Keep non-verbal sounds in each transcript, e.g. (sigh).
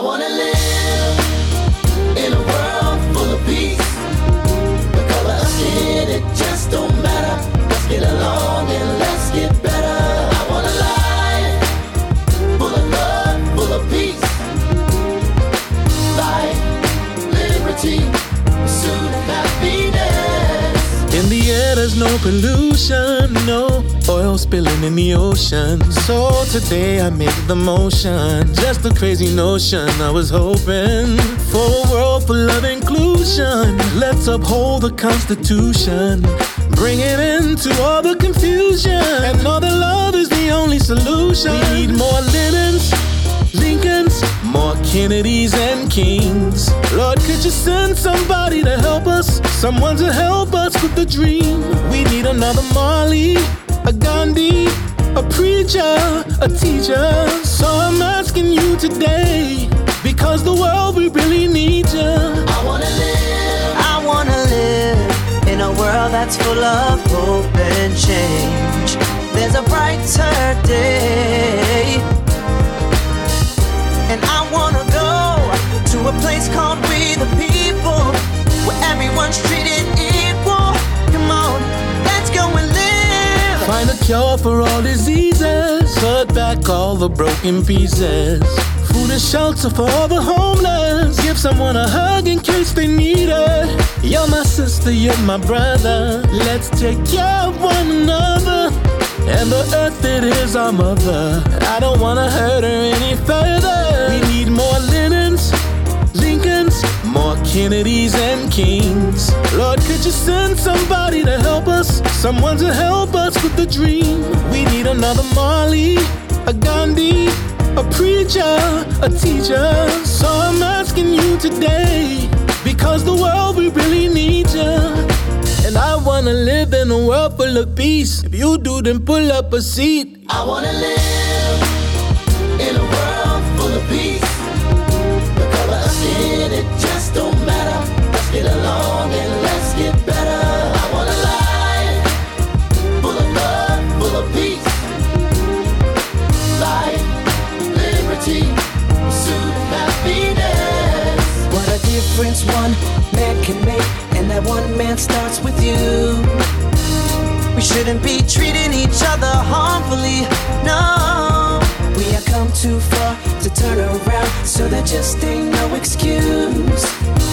I wanna live in a world full of peace. The color of skin, it just don't matter. Let's get along and let's get better. I want a life full of love, full of peace. Life, liberty, pursuit of happiness. In the air, there's no pollution, no oil spilling in the ocean. So today I make the motion, just a crazy notion. I was hoping for a world full of inclusion. Let's uphold the Constitution, bring it into all the confusion, and know that love is the only solution. We need more linens, Lincolns, more Kennedys and Kings. Lord, could you send somebody to help us? Someone to help us with the dream. We need another Marley, a Gandhi, a preacher, a teacher. So I'm asking you today, because the world we really need you. I wanna live. I wanna live in a world that's full of hope and change. There's a brighter day. And I wanna go to a place called We the People, where everyone's treated cure for all diseases, put back all the broken pieces. Food and shelter for all the homeless. Give someone a hug in case they need it. You're my sister, you're my brother. Let's take care of one another. And the earth, it is our mother. I don't wanna hurt her any further. We need more linens, Lincolns, more Kennedys and Kings. Lord, could you send somebody to help us? Someone to help us with the dream. We need another Marley, a Gandhi, a preacher, a teacher. So I'm asking you today, because the world we really need you. And I wanna live in a world full of peace. If you do, then pull up a seat. I wanna live shouldn't be treating each other harmfully, no. We have come too far to turn around, so there just ain't no excuse.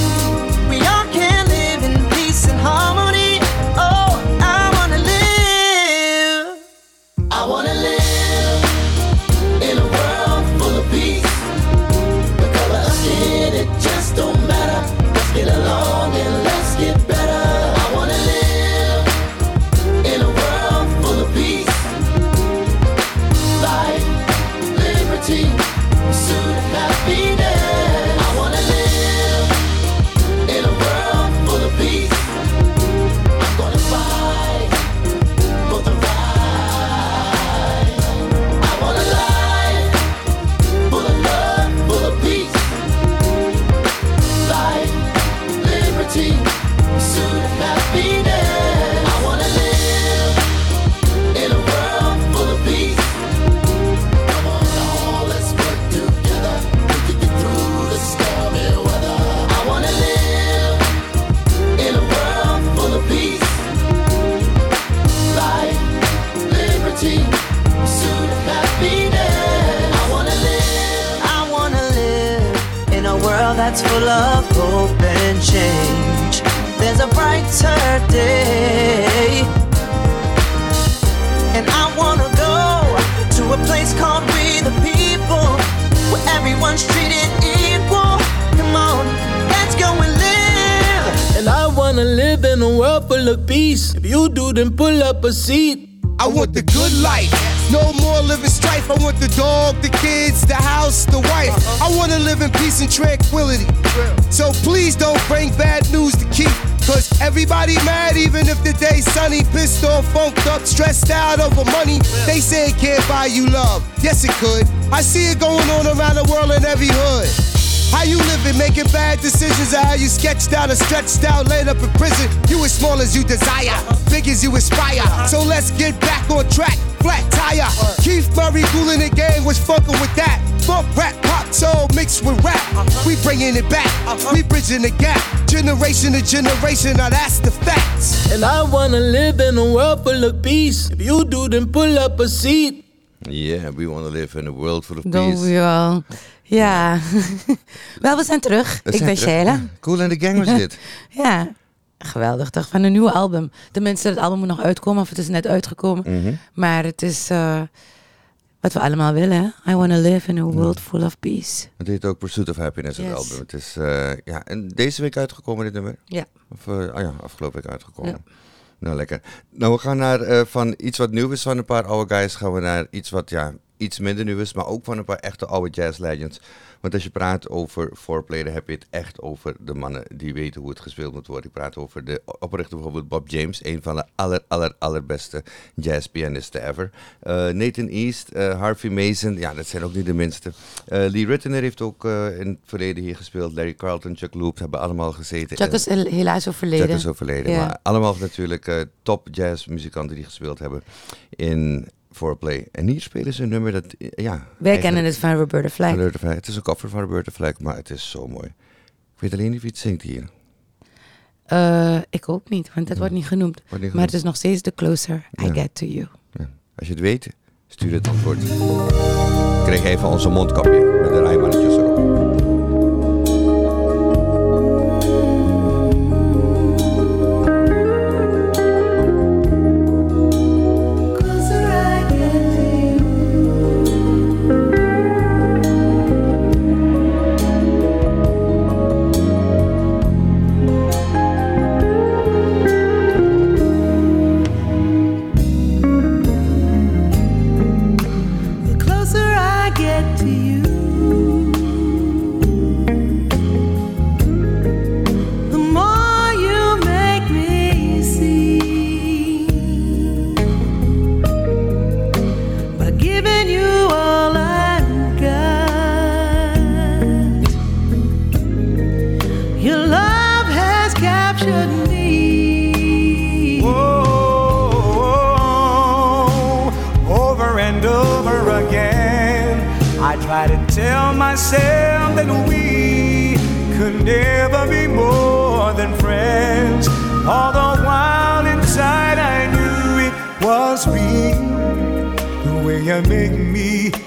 A seat. I want the good life. No more living strife. I want the dog, the kids, the house, the wife. Uh-huh. I want to live in peace and tranquility. So please don't bring bad news to keep. Cause everybody mad even if the day's sunny. Pissed off, funked up, stressed out over money. They say it can't buy you love. Yes, it could. I see it going on around the world in every hood. How you living, making bad decisions, or how you sketched out or stretched out, laid up in prison. You as small as you desire, big as you aspire. So let's get back on track, flat tire. Keith Murray fooling the game was fucking with that. Funk, rap, pop, soul mixed with rap. We bringing it back. We bridging the gap. Generation to generation. Now that's the facts. And I wanna live in a world full of peace. If you do, then pull up a seat. Yeah, we want to live in a world full of Don't peace. we all? Ja. (laughs) Wel, we zijn terug. We ik zijn ben terug. Sheila. Cool and the Gang was dit. (laughs) Ja. Geweldig toch? Van een nieuwe album. Tenminste, het album moet nog uitkomen of het is net uitgekomen. Mhm. Maar het is eh, wat we allemaal willen. I want to live in a world full of peace. Het heet ook Pursuit of Happiness, het album. Het is eh, ja, en deze week uitgekomen, dit nummer. Ja. Of, eh, oh ja, afgelopen week uitgekomen. Nou, lekker. Nou, we gaan naar van iets wat nieuw is van een paar oude guys, gaan we naar iets wat ja, iets minder nieuw is, maar ook van een paar echte oude jazz legends. Want als je praat over foreplay, dan heb je het echt over de mannen die weten hoe het gespeeld moet worden. Ik praat over de oprichter bijvoorbeeld Bob James, een van de aller, aller, allerbeste jazzpianisten ever. Eh, Nathan East, eh, Harvey Mason, ja, dat zijn ook niet de minste. Eh, Lee Ritenour heeft ook in het verleden hier gespeeld. Larry Carlton, Chuck Loop, hebben allemaal gezeten. Chuck is hel- helaas overleden. Chuck is overleden. Ja. Maar allemaal natuurlijk top jazzmuzikanten die gespeeld hebben in Foreplay. En hier spelen ze een nummer dat, ja... Wij kennen het van Roberta Flack. van Roberta Flack. Het is een cover van Roberta Flack, maar het is zo mooi. Ik weet alleen niet wie het zingt hier. Eh, ik ook niet, want dat wordt niet genoemd. Wordt niet Maar het is nog steeds The Closer I Ja. Get To You. Ja. Als je het weet, stuur het antwoord. Krijg even onze mondkapje met de rijmannetjes erop. Giving you all I've got, your love has captured me. Oh, over and over again, I try to tell myself that we could never be more than friends. All the while inside I knew it was real, way you make me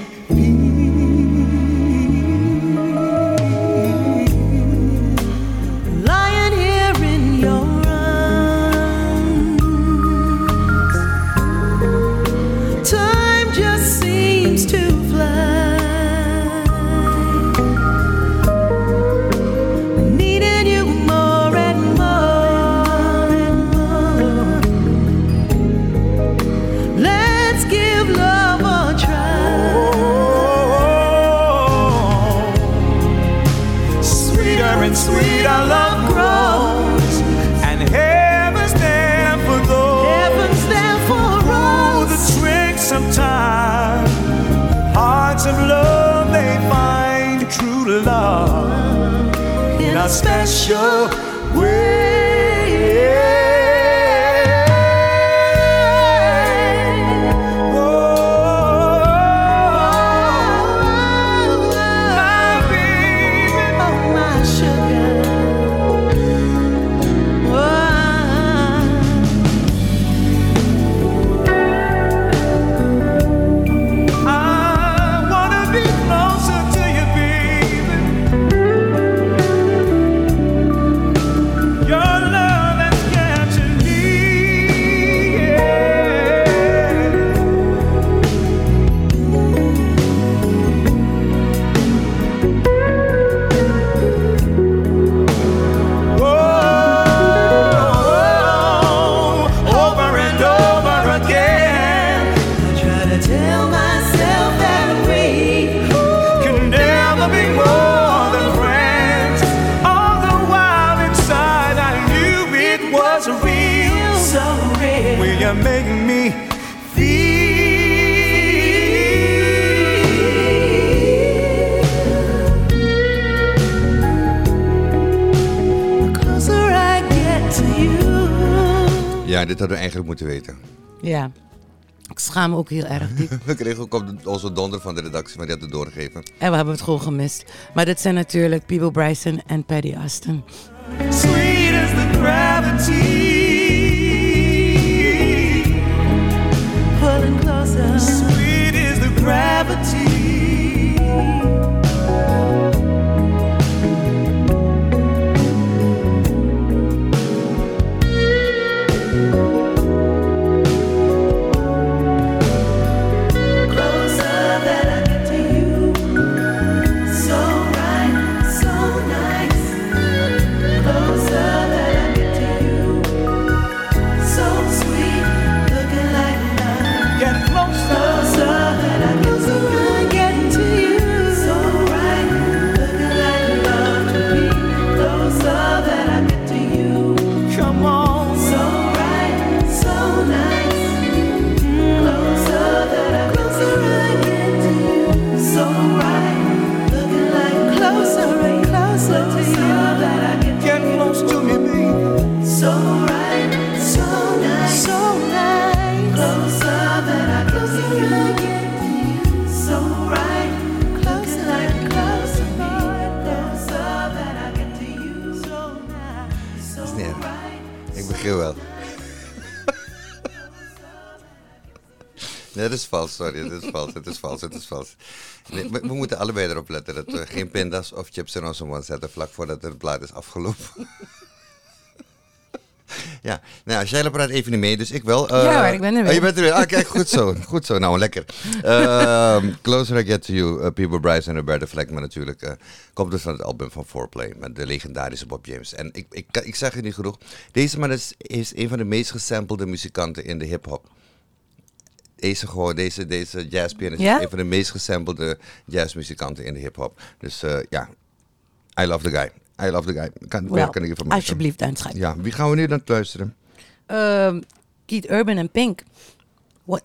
Hadden we eigenlijk moeten weten. Ja. Ik schaam me ook heel erg diep. We kregen ook op de- onze donder van de redactie, maar die had het doorgegeven. En we hebben het gewoon gemist. Maar dit zijn natuurlijk Peeble Bryson en Paddy Austin. Sweet as the gravity. Pulling closer. Sorry. Het is vals, het is vals, het is vals. Nee, we, we moeten allebei erop letten dat we geen pindas of chips in onze mond zetten vlak voordat het blad is afgelopen. (laughs) ja, nou, Sheila praat even niet mee, dus ik wel. Eh, Ja hoor, ik ben er weer. Oh, je bent er weer. Ah, kijk, goed zo. Goed zo, nou, lekker. Ehm, Closer I Get To You, uh, People Bryce en Roberta Fleck, maar natuurlijk eh, komt dus van het album van Foreplay met de legendarische Bob James. En ik, ik, ik zeg het niet genoeg, deze man is, is een van de meest gesampelde muzikanten in de hip-hop. Deze gewoon, deze, deze jazzpianist Ja? is een van de meest gesampelde jazzmuzikanten in de hip-hop. Dus eh, ja, I love the guy. I love the guy. Kan, Wel, kan ik maken. alsjeblieft, duimschrijf. Ja, wie gaan we nu dan luisteren? Ehm, Keith Urban en Pink. What?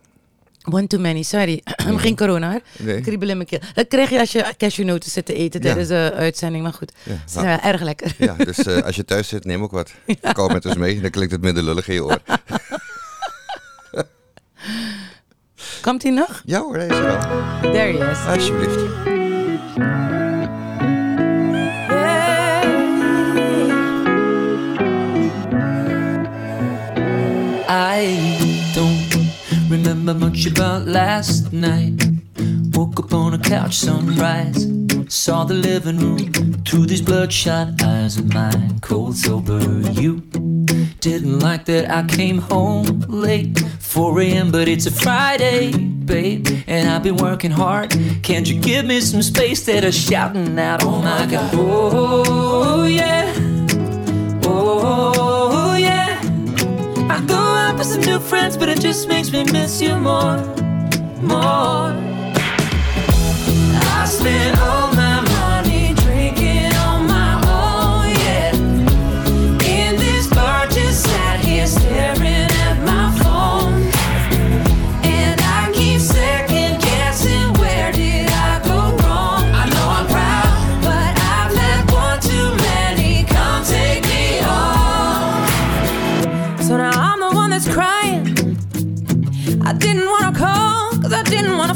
One too many, sorry. (clears throat) Geen corona hoor. Nee. Kriebel in mijn keel. Dat krijg je als je cashewnoten zit te eten Ja. tijdens de uitzending. Maar goed, Ja. ze zijn wel erg lekker. Ja, dus eh, als je thuis zit, neem ook wat. Kom met ons mee, dan klinkt het minder lullig in je oor. (laughs) Komt hij nog? Ja hoor, hij is er wel. There he is. Alsjeblieft. I don't remember much about last night. Woke up on a couch, sunrise. Saw the living room through these bloodshot eyes of mine. Cold sober, you didn't like that I came home late. 4 a.m., but it's a Friday, babe. And I've been working hard. Can't you give me some space that I'm shouting out? Oh my god. Oh, yeah. Oh, yeah. I go out with some new friends, but it just makes me miss you more, more. I spent all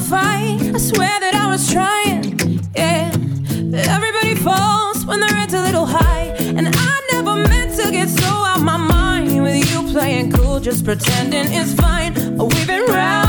fight. I swear that I was trying, yeah. Everybody falls when their head's a little high. And I never meant to get so out of my mind with you playing cool, just pretending it's fine. We've been round,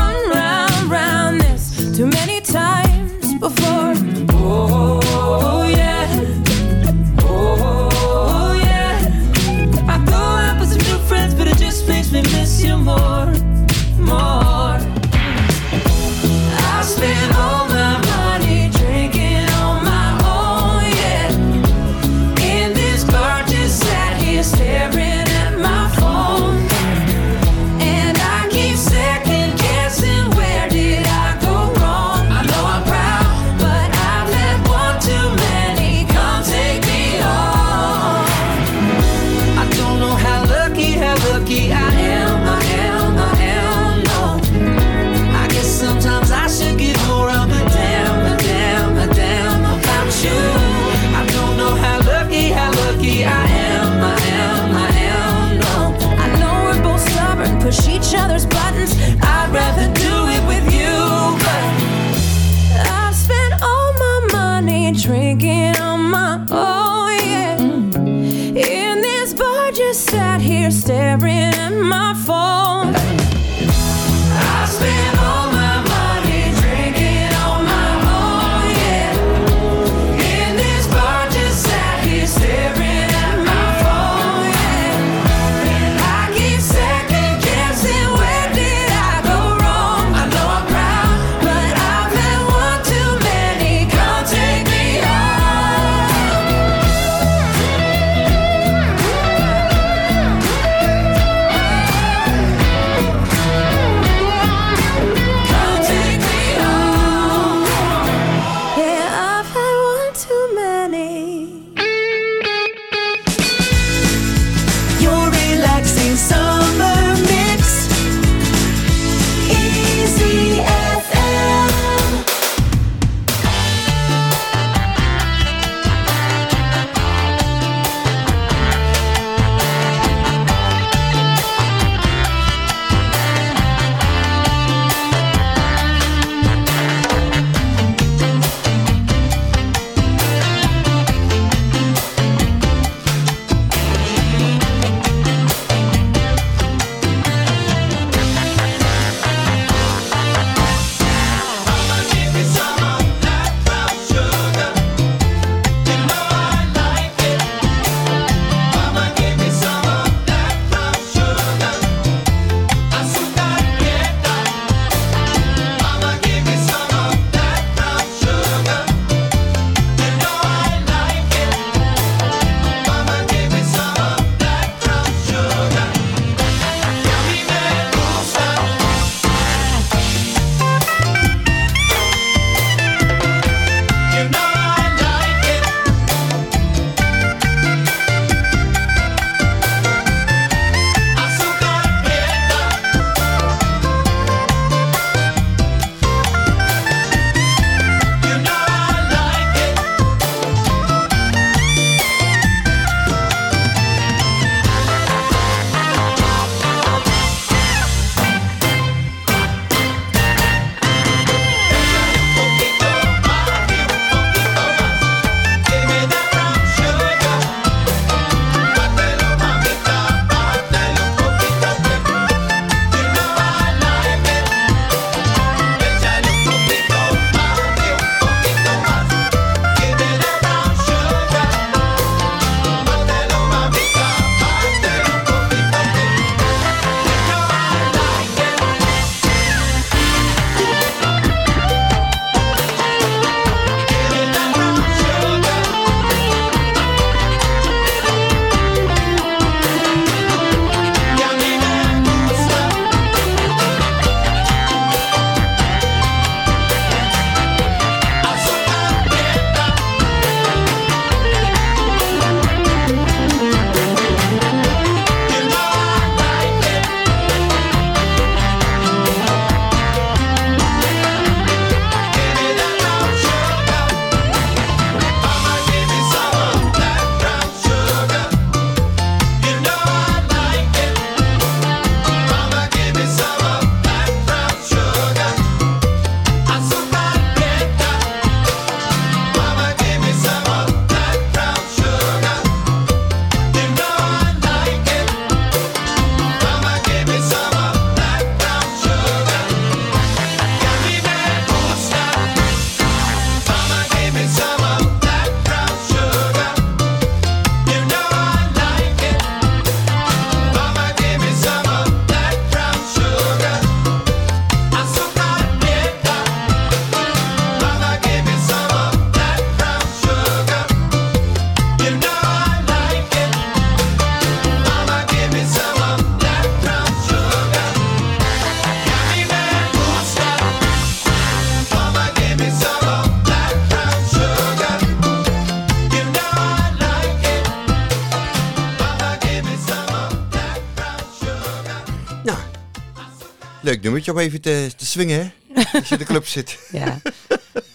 even te, te swingen, hè? Als je in de club zit. (laughs) Ja,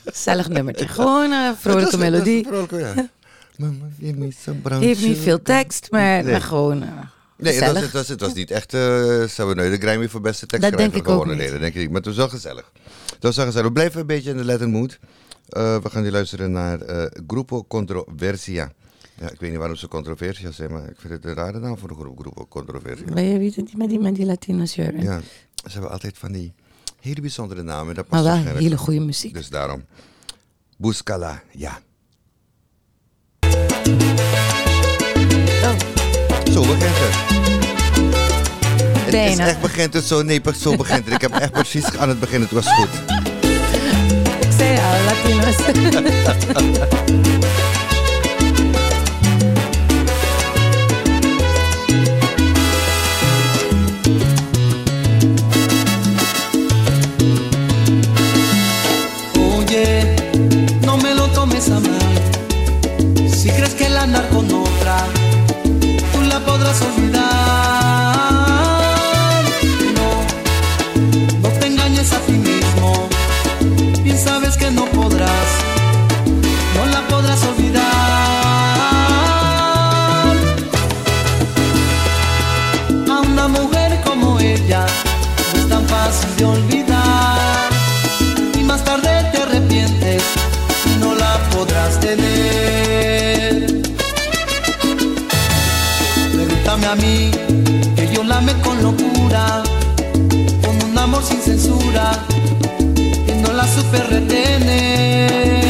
gezellig nummertje. Gewoon een Dat vrolijke dat melodie. vrolijke, ja. Mama, give me some brown Heeft niet veel tekst, maar, Nee. maar gewoon eh, Nee, het was, het, was, het was niet echt... eh ze hebben nooit de Grammy voor beste tekst Dat denk ik gewonnen. niet. Nee, dat denk ik niet. Maar het was wel gezellig. Het was wel gezellig. We blijven een beetje in de Latin mood. Eh, we gaan nu luisteren naar eh Grupo Controversia. Ja, ik weet niet waarom ze controversieel zijn, maar ik vind het een rare naam voor een groep, groep ook controversieel. Ben je wie die met die, met die Latino shirt? Ja, ze hebben altijd van die hele bijzondere namen. Dat Maar wel hele goede muziek. Dus daarom. Buscala, ja. Zo begint het. Het is echt begint het zo, nee, zo begint het. Ik heb echt precies aan het begin, het was goed. Ik zei al, Latino's. (laughs) a mí, que yo la con locura, con un amor sin censura, y no la supe retener.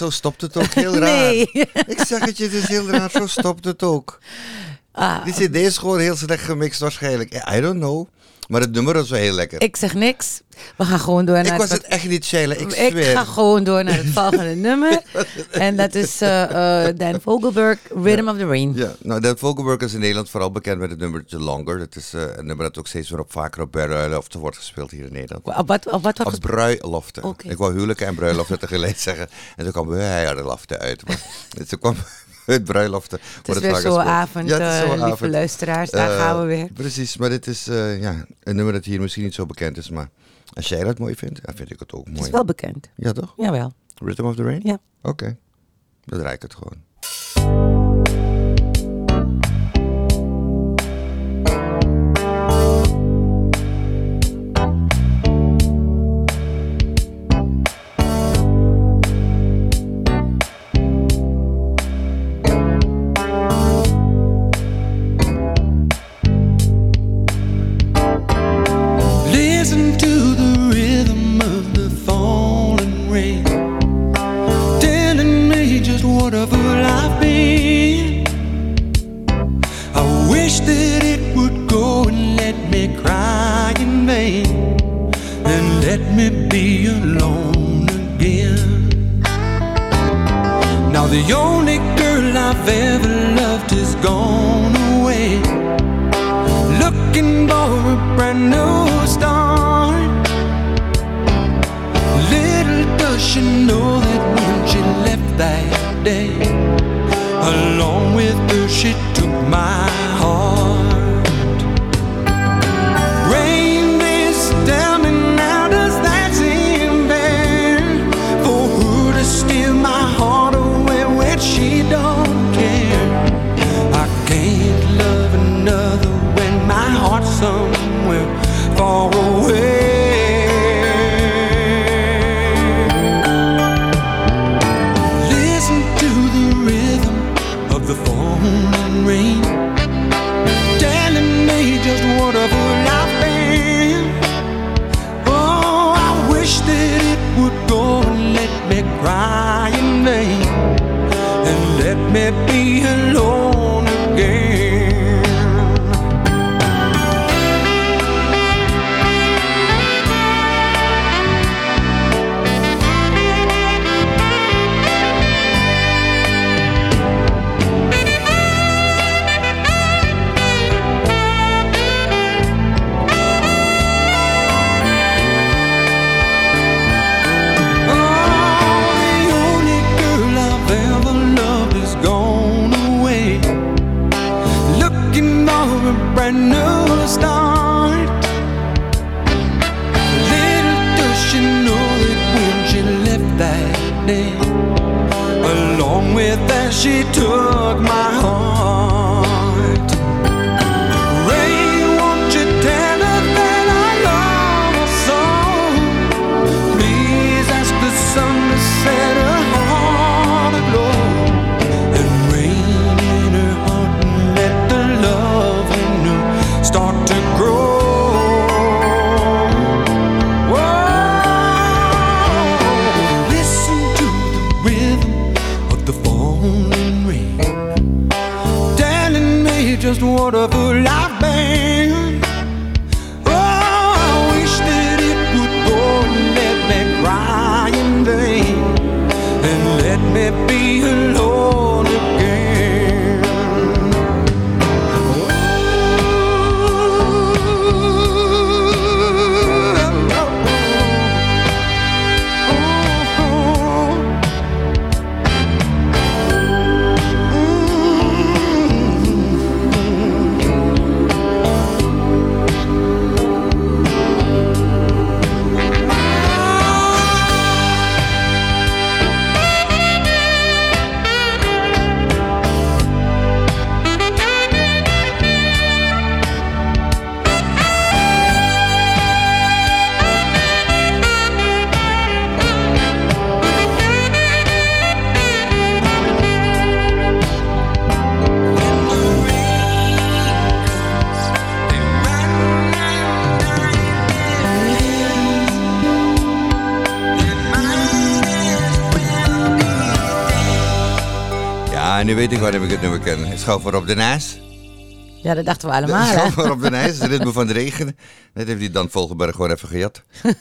Zo stopt het ook heel (laughs) raar. Nee. Ik zeg het je, het is heel raar, zo stopt het ook. Ah, Die CD is gewoon heel slecht gemixt waarschijnlijk. I don't know. Maar het nummer was wel heel lekker. ik zeg niks. We gaan gewoon door naar Ik was het echt niet, Sheila. Ik ga gewoon door naar het (laughs) volgende nummer. En dat is eh, Dan Vogelberg, Rhythm of the Rain. Ja, nou, Dan Vogelberg is in Nederland vooral bekend met het nummer The Longer. Dat is eh, een nummer dat ook steeds weer op vaker op bruiloften wordt gespeeld hier in Nederland. Op wat, op wat, wat Op bruiloften. Ik wou huwelijken en bruiloften tegelijk zeggen. En toen kwam bruiloften uit. Maar (laughs) toen kwam (laughs) het bruiloften. Het is weer zo'n avond, Ja, het is eh, lieve luisteraars. Daar Eh, gaan we weer. Precies, maar dit is eh, ja, een nummer dat hier misschien niet zo bekend is. Maar als jij dat mooi vindt, dan vind ik het ook Het mooi. is wel bekend. Ja, toch? Jawel. Rhythm of the Rain? Ja. Oké, dan draai ik het gewoon. never knew nu weet ik waarom ik het nummer ken. Schouw voor op de Nijs. Ja, dat dachten we allemaal. Schouw voor op de Nijs, (laughs) het ritme van de regen. Net heeft die Dan Volgenberg gewoon even gejat. (laughs)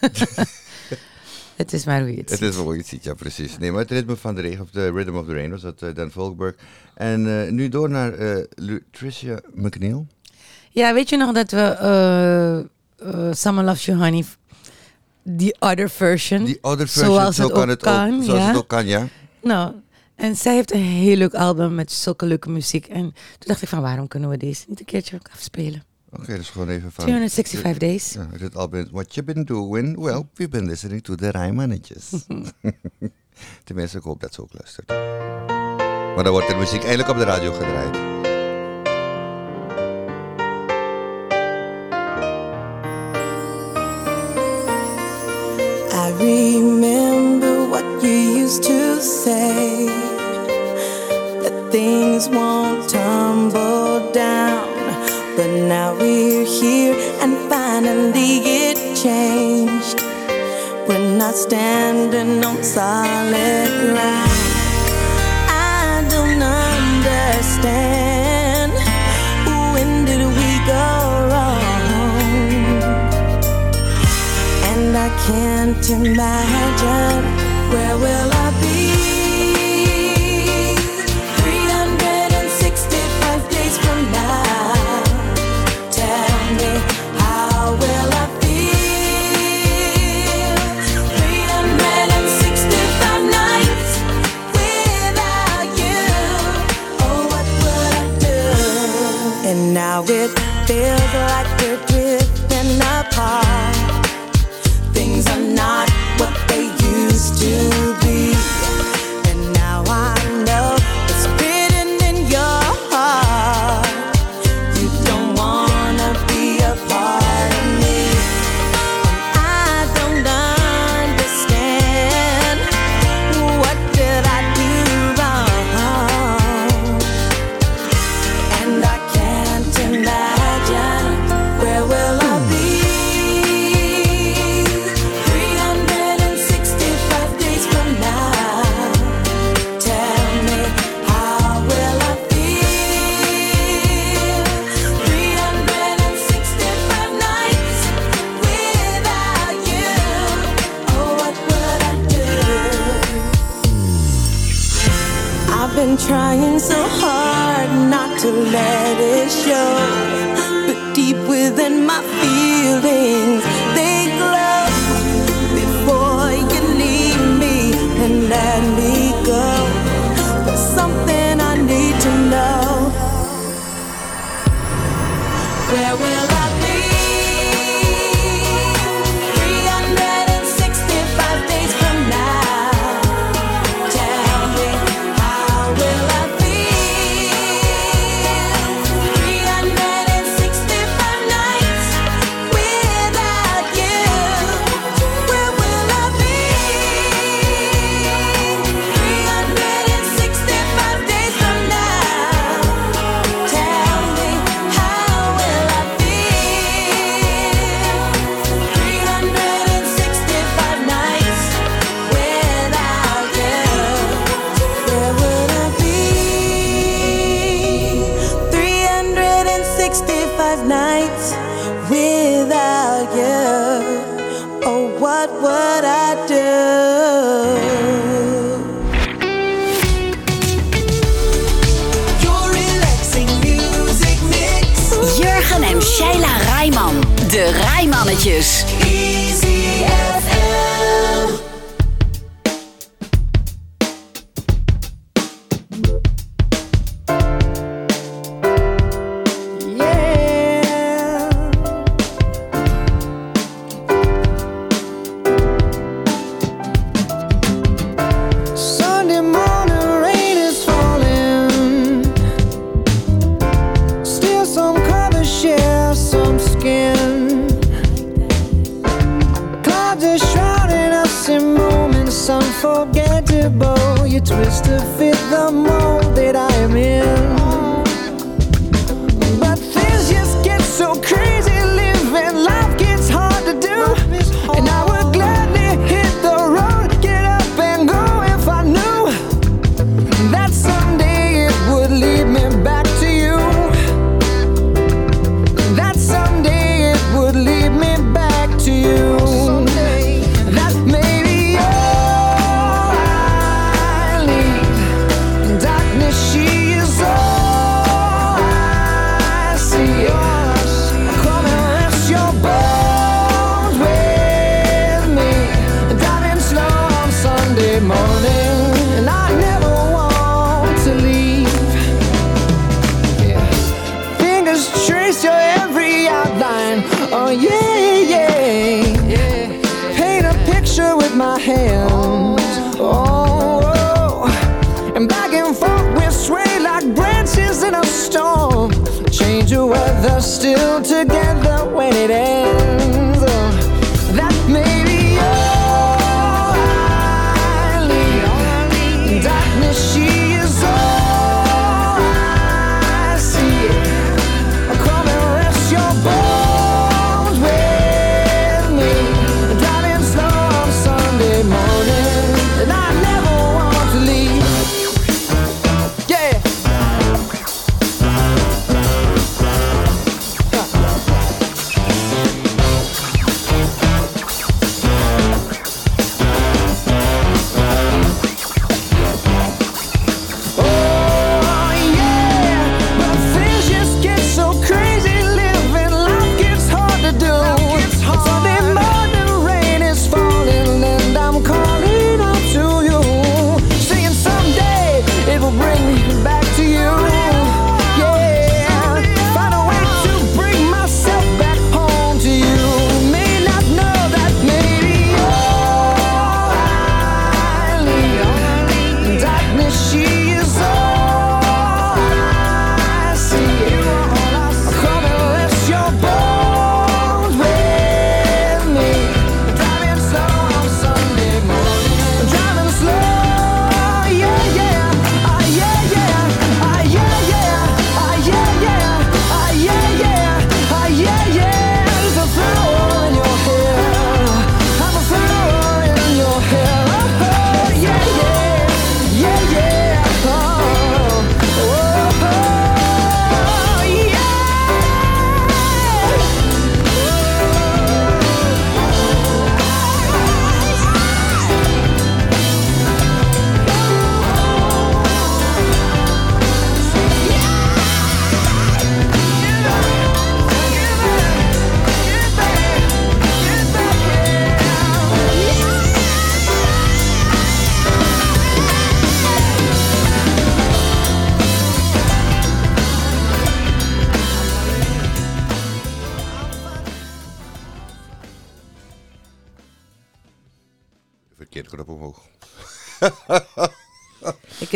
Het is maar hoe je het Het ziet. is wel hoe je het ziet, ja precies. Nee, maar het ritme van de regen, of de Rhythm of the Rain, was dat eh, Dan Volkenberg. En eh, nu door naar eh Lutricia McNeil. Ja, weet je nog dat we eh, Someone Loves You Honey, die other version, Die other version, zoals zo het kan ook het kan, ook. Zoals ja? het ook kan, ja. Nou, en zij heeft een heel leuk album met zulke leuke muziek. En toen dacht ik van, waarom kunnen we deze niet een keertje ook afspelen? Oké, dus gewoon even van... 365 days. Ja, het album What You Been Doing? Well, we've been listening to the Rijmannetjes. (laughs) Tenminste, ik hoop dat ze ook luistert. Maar dan wordt de muziek eindelijk op de radio gedraaid. I remember what you used to say that things won't tumble down. But now we're here and finally it changed. We're not standing on solid ground. I don't understand. When did we go wrong? And I can't imagine.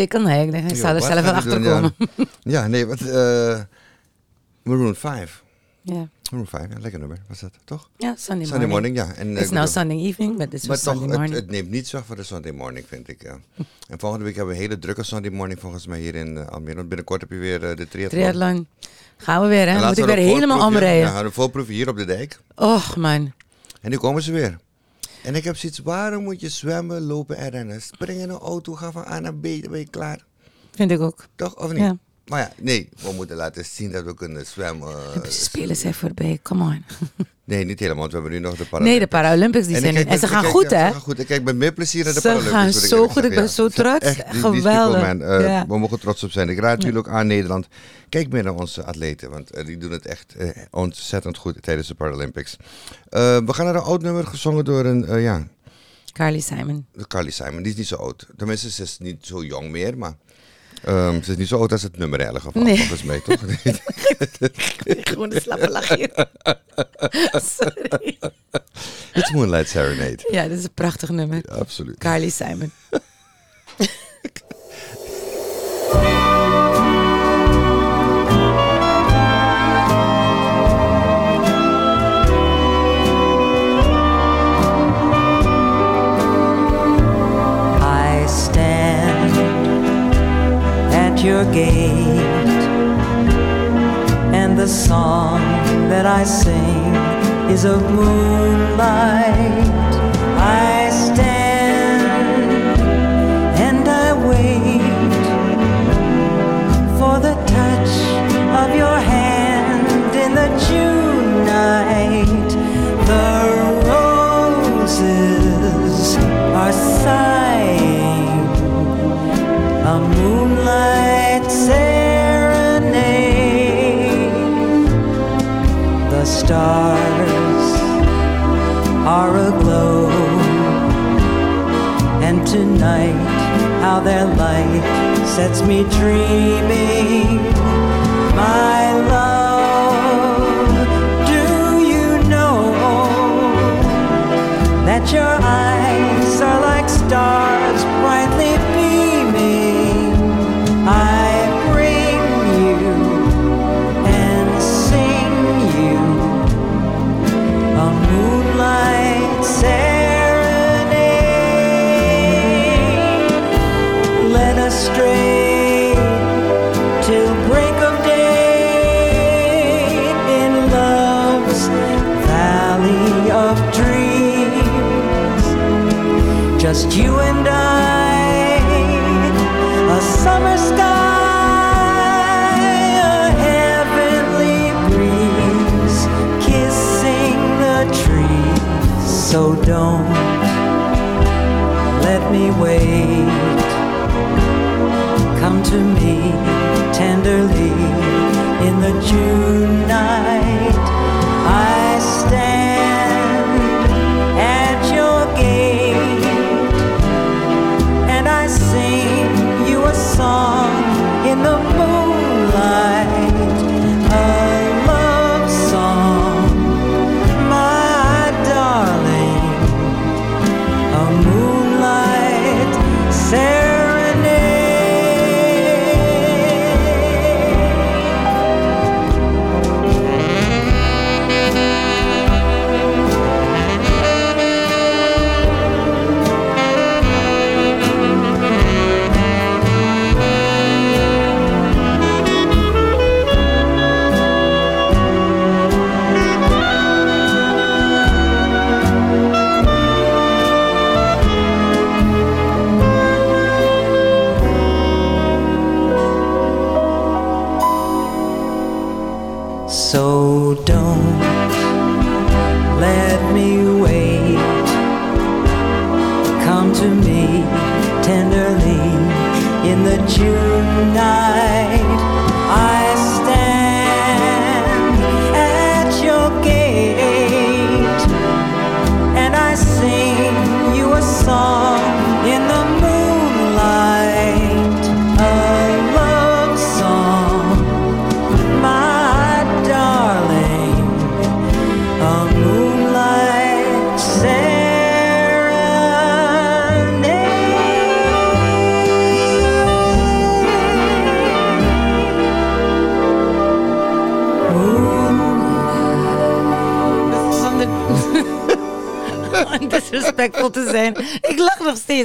Ik nee, ik denk, ik zou er zelf wel achter komen. Ja, ja nee, wat... eh Maroon 5. Ja, Maroon 5, ja, lekker nummer. Was dat, toch? ja Sunday, Sunday morning. morning, ja. En, eh, It's now bedoel- Sunday evening, but Maar toch, Sunday het, morning. het neemt niet weg voor de Sunday morning, vind ik. Ja. (laughs) En volgende week hebben we een hele drukke Sunday morning volgens mij hier in eh, Almere. Want binnenkort heb je weer de triathlon. Triathlon. Gaan we weer, hè? Moet ik weer helemaal omrijden. Ja, we een voorproefje hier op de dijk. Och, man. En nu komen ze weer. En ik heb zoiets, waarom moet je zwemmen, lopen en rennen? Spring in een auto, ga van A naar B, dan ben je klaar. Vind ik ook. Toch, of niet? Ja. Maar ja, nee, we moeten laten zien dat we kunnen zwemmen. (laughs) De spelen zijn voorbij, come on. (laughs) Nee, niet helemaal, want we hebben nu nog de Paralympics. Nee, de Paralympics die zijn kijk En ze gaan goed, hè? Ze gaan goed. Ik kijk met meer plezier naar de Ze Paralympics. gaan moet ik zo goed, ik ben ja. zo trots. Echt, die- die Geweldig. people. Eh, Ja. We mogen trots op zijn. Ik raad jullie ook aan Nederland. Kijk meer naar onze atleten, want eh, die doen het echt eh, ontzettend goed tijdens de Paralympics. We gaan naar een oud nummer gezongen door een, ja, Carly Simon. Carly Simon. Die is niet zo oud. Tenminste, ze is niet zo jong meer, maar ehm, ze is niet zo oud als het nummer in elk geval, Nee. volgens mij, toch? (laughs) Gewoon een slappe lachje. (laughs) Sorry. It's Moonlight Serenade. Ja, dit is een prachtig nummer. Ja, absoluut. Carly Simon. (laughs) your gate, and the song that I sing is of moonlight. I stand and I wait for the touch of your hand in the June night. The roses are sighing a moonlight stars are aglow, and tonight, how their light sets me dreaming. My love, do you know that your eyes Just you and I, a summer sky, a heavenly breeze, kissing the trees. So don't let me wait. Come to me tenderly in the June night.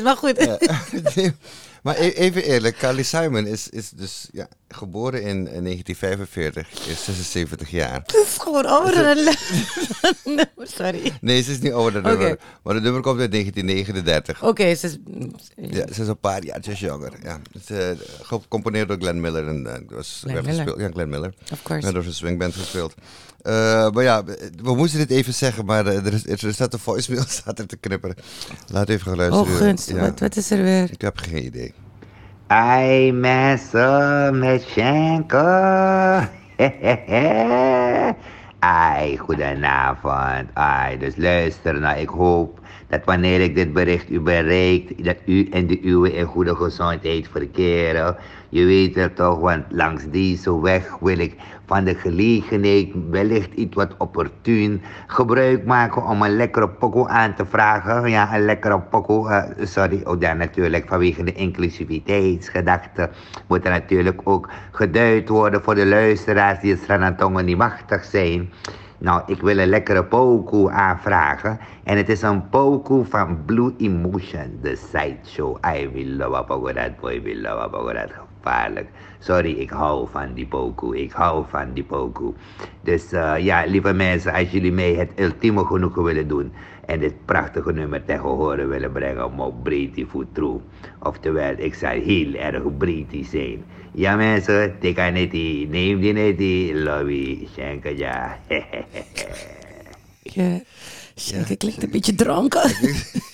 Maar goed. (laughs) Maar e- even eerlijk, Carly Simon is, is dus ja, geboren in eh, 1945, is 76 jaar. Het is gewoon ouder dan... Nee, (laughs) (laughs) Sorry. Nee, ze is niet ouder dan Oké. nummer, maar de nummer komt uit 1939. Oké, ze is... Ja, ze is een paar jaartjes jonger. Ja. Het is eh, gecomponeerd door Glenn Miller. En, eh, was, Glenn werd Miller. gespeeld, ja, Glenn Miller. Of course. En door zijn swingband gespeeld. Eh, maar ja, we moesten dit even zeggen, maar er, is, er staat een voicemail (laughs) staat er te knipperen. Laat even gaan luisteren. Oh, gunst. Ja. Wat, wat is er weer? Ik heb geen idee. Ai mensen met Schenken. (laughs) Ai, goedenavond. Ai, dus luister nou, ik hoop dat wanneer ik dit bericht u bereikt, dat u en de uwe in goede gezondheid verkeren. Je weet het toch, want langs deze weg wil ik van de gelegenheid wellicht iets wat opportun gebruik maken om een lekkere pokoe aan te vragen. Ja, een lekkere pokoe, eh, sorry, oh dan natuurlijk vanwege de inclusiviteitsgedachte moet er natuurlijk ook geduid worden voor de luisteraars die het Sranatongen niet machtig zijn. Nou, ik wil een lekkere pokoe aanvragen. En het is een pokoe van Blue Emotion, de sideshow. I will love Apogorat, boy, will love Apogorat. Gevaarlijk. Sorry, ik hou van die pokoe. Ik hou van die pokoe. Dus eh, ja, lieve mensen, als jullie mij het ultieme genoegen willen doen... en dit prachtige nummer tegen horen willen brengen... op British Food True. Oftewel, ik zal heel erg British zijn. (laughs) Ja mensen, tik aan het neem die lobby, schenken ja. Ja, Schenken klinkt een beetje dronken.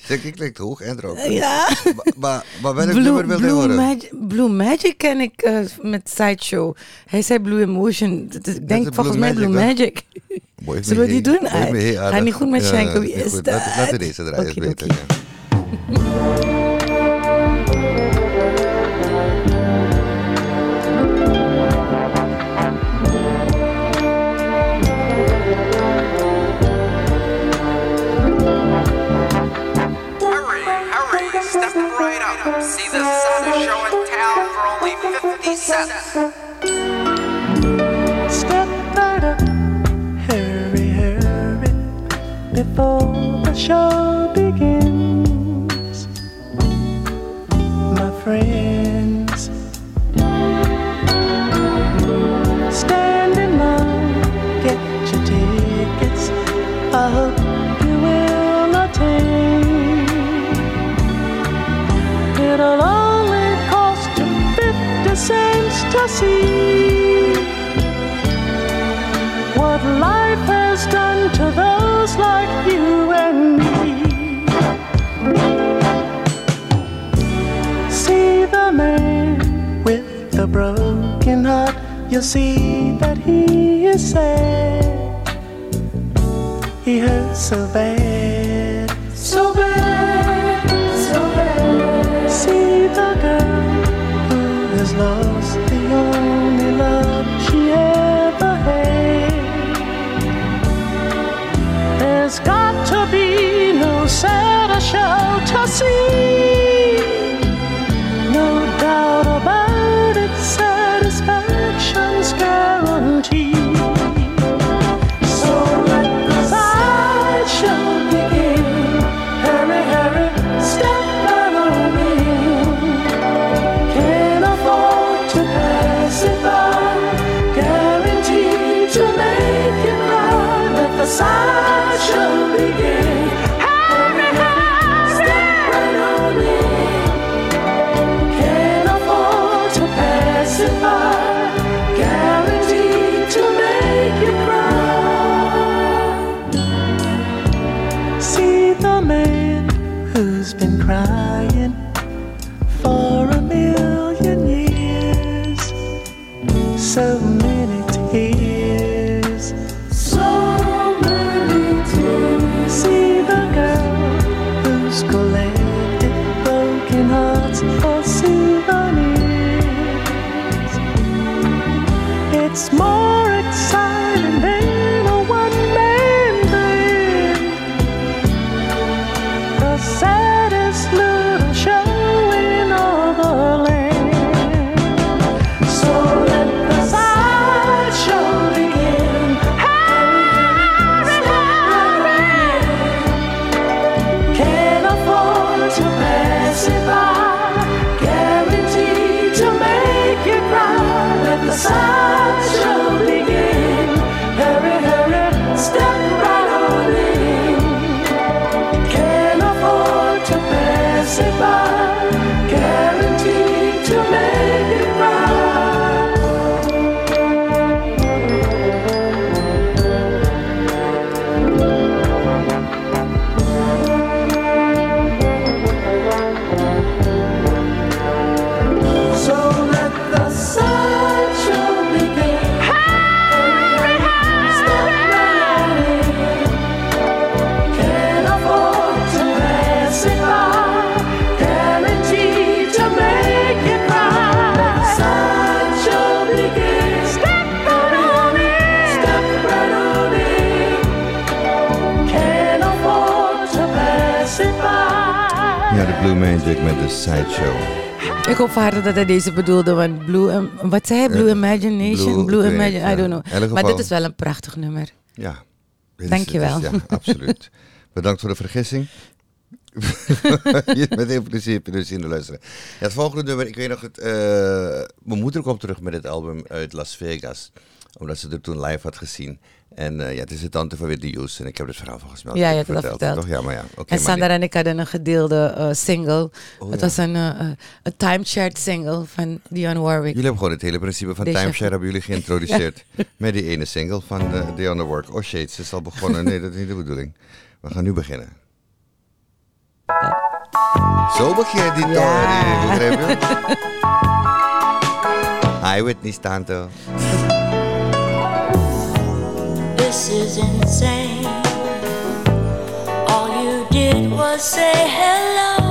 Zeg, ik klinkt hoog en droog. Ja. Maar, maar, maar welk Blue, nummer wil je Blue, horen? Magic, Blue Magic ken ik eh, met Sideshow. Hij zei Blue Emotion. Dat is- Ik denk is volgens Blue mij Blue Magic, Magic. Boy, Zullen we die doen? Hij- Gaat niet goed met Ja, Schenken. Wie is dat? Laten, we deze draaien, is only 50. Step hurry, hurry, before the show begins. See what life has done to those like you and me. See the man with the broken heart, you'll see that he is sad. He hurts so bad, show to see. Ja, de Blue Magic met de Sideshow. Ik hoop haar dat hij deze bedoelde, want Blue, wat zei hij? Blue Eh, Imagination? Blue- Blue, Imagine, I don't know. Maar dit is wel een prachtig nummer. Ja. Dankjewel. is- Ja, (laughs) absoluut. Bedankt voor de vergissing. (laughs) met heel plezier heb je dus in de luisteren. Ja, het volgende nummer, ik weet nog, het, eh, mijn moeder komt terug met het album uit Las Vegas. Omdat ze er toen live had gezien. En eh, ja, het is de tante van Whitney Houston. Ik heb het verhaal volgens mij al Ja, je hebt al verteld. Toch? Ja, maar ja. en Sandra en ik hadden een gedeelde eh, single. Oh, het ja. was een, eh, een timechart single van Dionne Warwick. Jullie hebben gewoon het hele principe van timeshare hebben jullie geïntroduceerd. (laughs) Met die ene single van uh, Dionne Work. Oh shit, ze is al begonnen. Nee, dat is niet de bedoeling. We gaan nu beginnen. Zo begin je die Ja. begrijp je? (laughs) Hi Whitney Stanto. This is insane. All you did was say hello,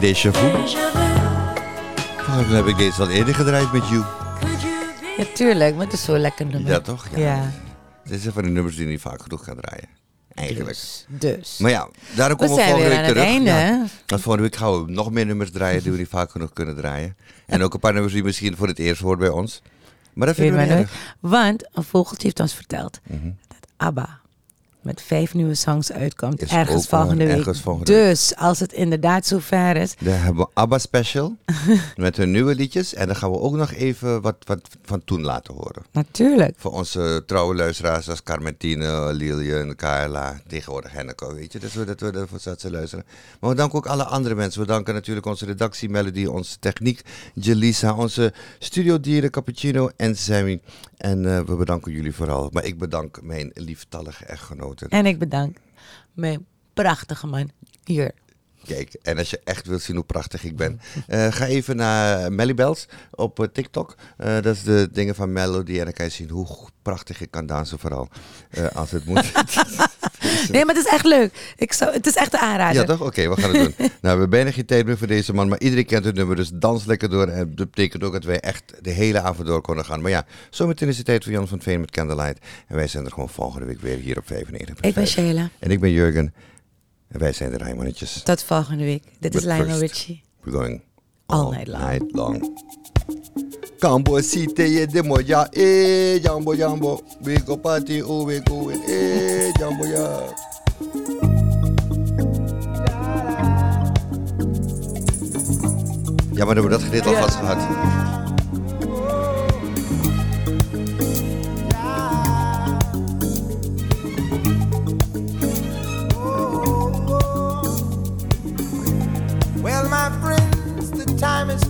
déjà vu. Mij heb ik deze al eerder gedraaid met you. Ja, tuurlijk, maar het is zo lekker nummer. Ja, toch? Ja. Dit zijn van de nummers die niet vaak genoeg gaan draaien. Eigenlijk. Dus, dus. Maar ja, daarom We komen we zijn volgende weer week terug. einde, Ja. hè? Want volgende week gaan we nog meer nummers draaien die we niet vaak genoeg kunnen draaien. En ook een paar nummers die misschien voor het eerst hoort bij ons. Maar dat vinden we niet. Want een vogeltje heeft ons verteld Mhm. dat ABBA met vijf nieuwe songs uitkomt. Is ergens volgende week. ergens volgende week. dus als het inderdaad zover is. Dan hebben we ABBA Special (laughs) met hun nieuwe liedjes. En dan gaan we ook nog even wat, wat van toen laten horen. Natuurlijk. Voor onze trouwe luisteraars als Carmentine, Lilian, Carla, tegenwoordig Henneke, weet je. Dus we, dat we ervoor zaten luisteren. Maar we danken ook alle andere mensen. We danken natuurlijk onze redactie Melody, onze techniek Jelisa, onze studiodieren Cappuccino en Sammy. En eh, we bedanken jullie vooral. Maar ik bedank mijn lieftallige echtgenoten. En ik bedank mijn prachtige man hier. Kijk, en als je echt wilt zien hoe prachtig ik ben, (laughs) eh, ga even naar Melly Bells op eh, TikTok. Dat is de dingen van Melody en dan kan je zien hoe prachtig ik kan dansen vooral. als het moet. (laughs) Nee, maar het is echt leuk. Ik zou, het is echt een aanrader. ja toch? Oké, we gaan het doen. (laughs) nou, we hebben bijna geen tijd meer voor deze man, maar iedereen kent het nummer, dus dans lekker door. En dat betekent ook dat wij echt de hele avond door kunnen gaan. Maar ja, zometeen is het tijd voor Jan van Veen met Candlelight. En wij zijn er gewoon volgende week weer hier op 95. Ik ben Sheila. En ik ben Jurgen. En wij zijn de Rijmannetjes. Tot volgende week. Dit is Lionel Richie. We're going All night long. night long. Kambo site ye de moja, eh, jambo jambo. Party, oh we go, eh, jambo ja. Ja, maar dan hebben we dat gedeelte alvast gehad. Well, my friends, the time has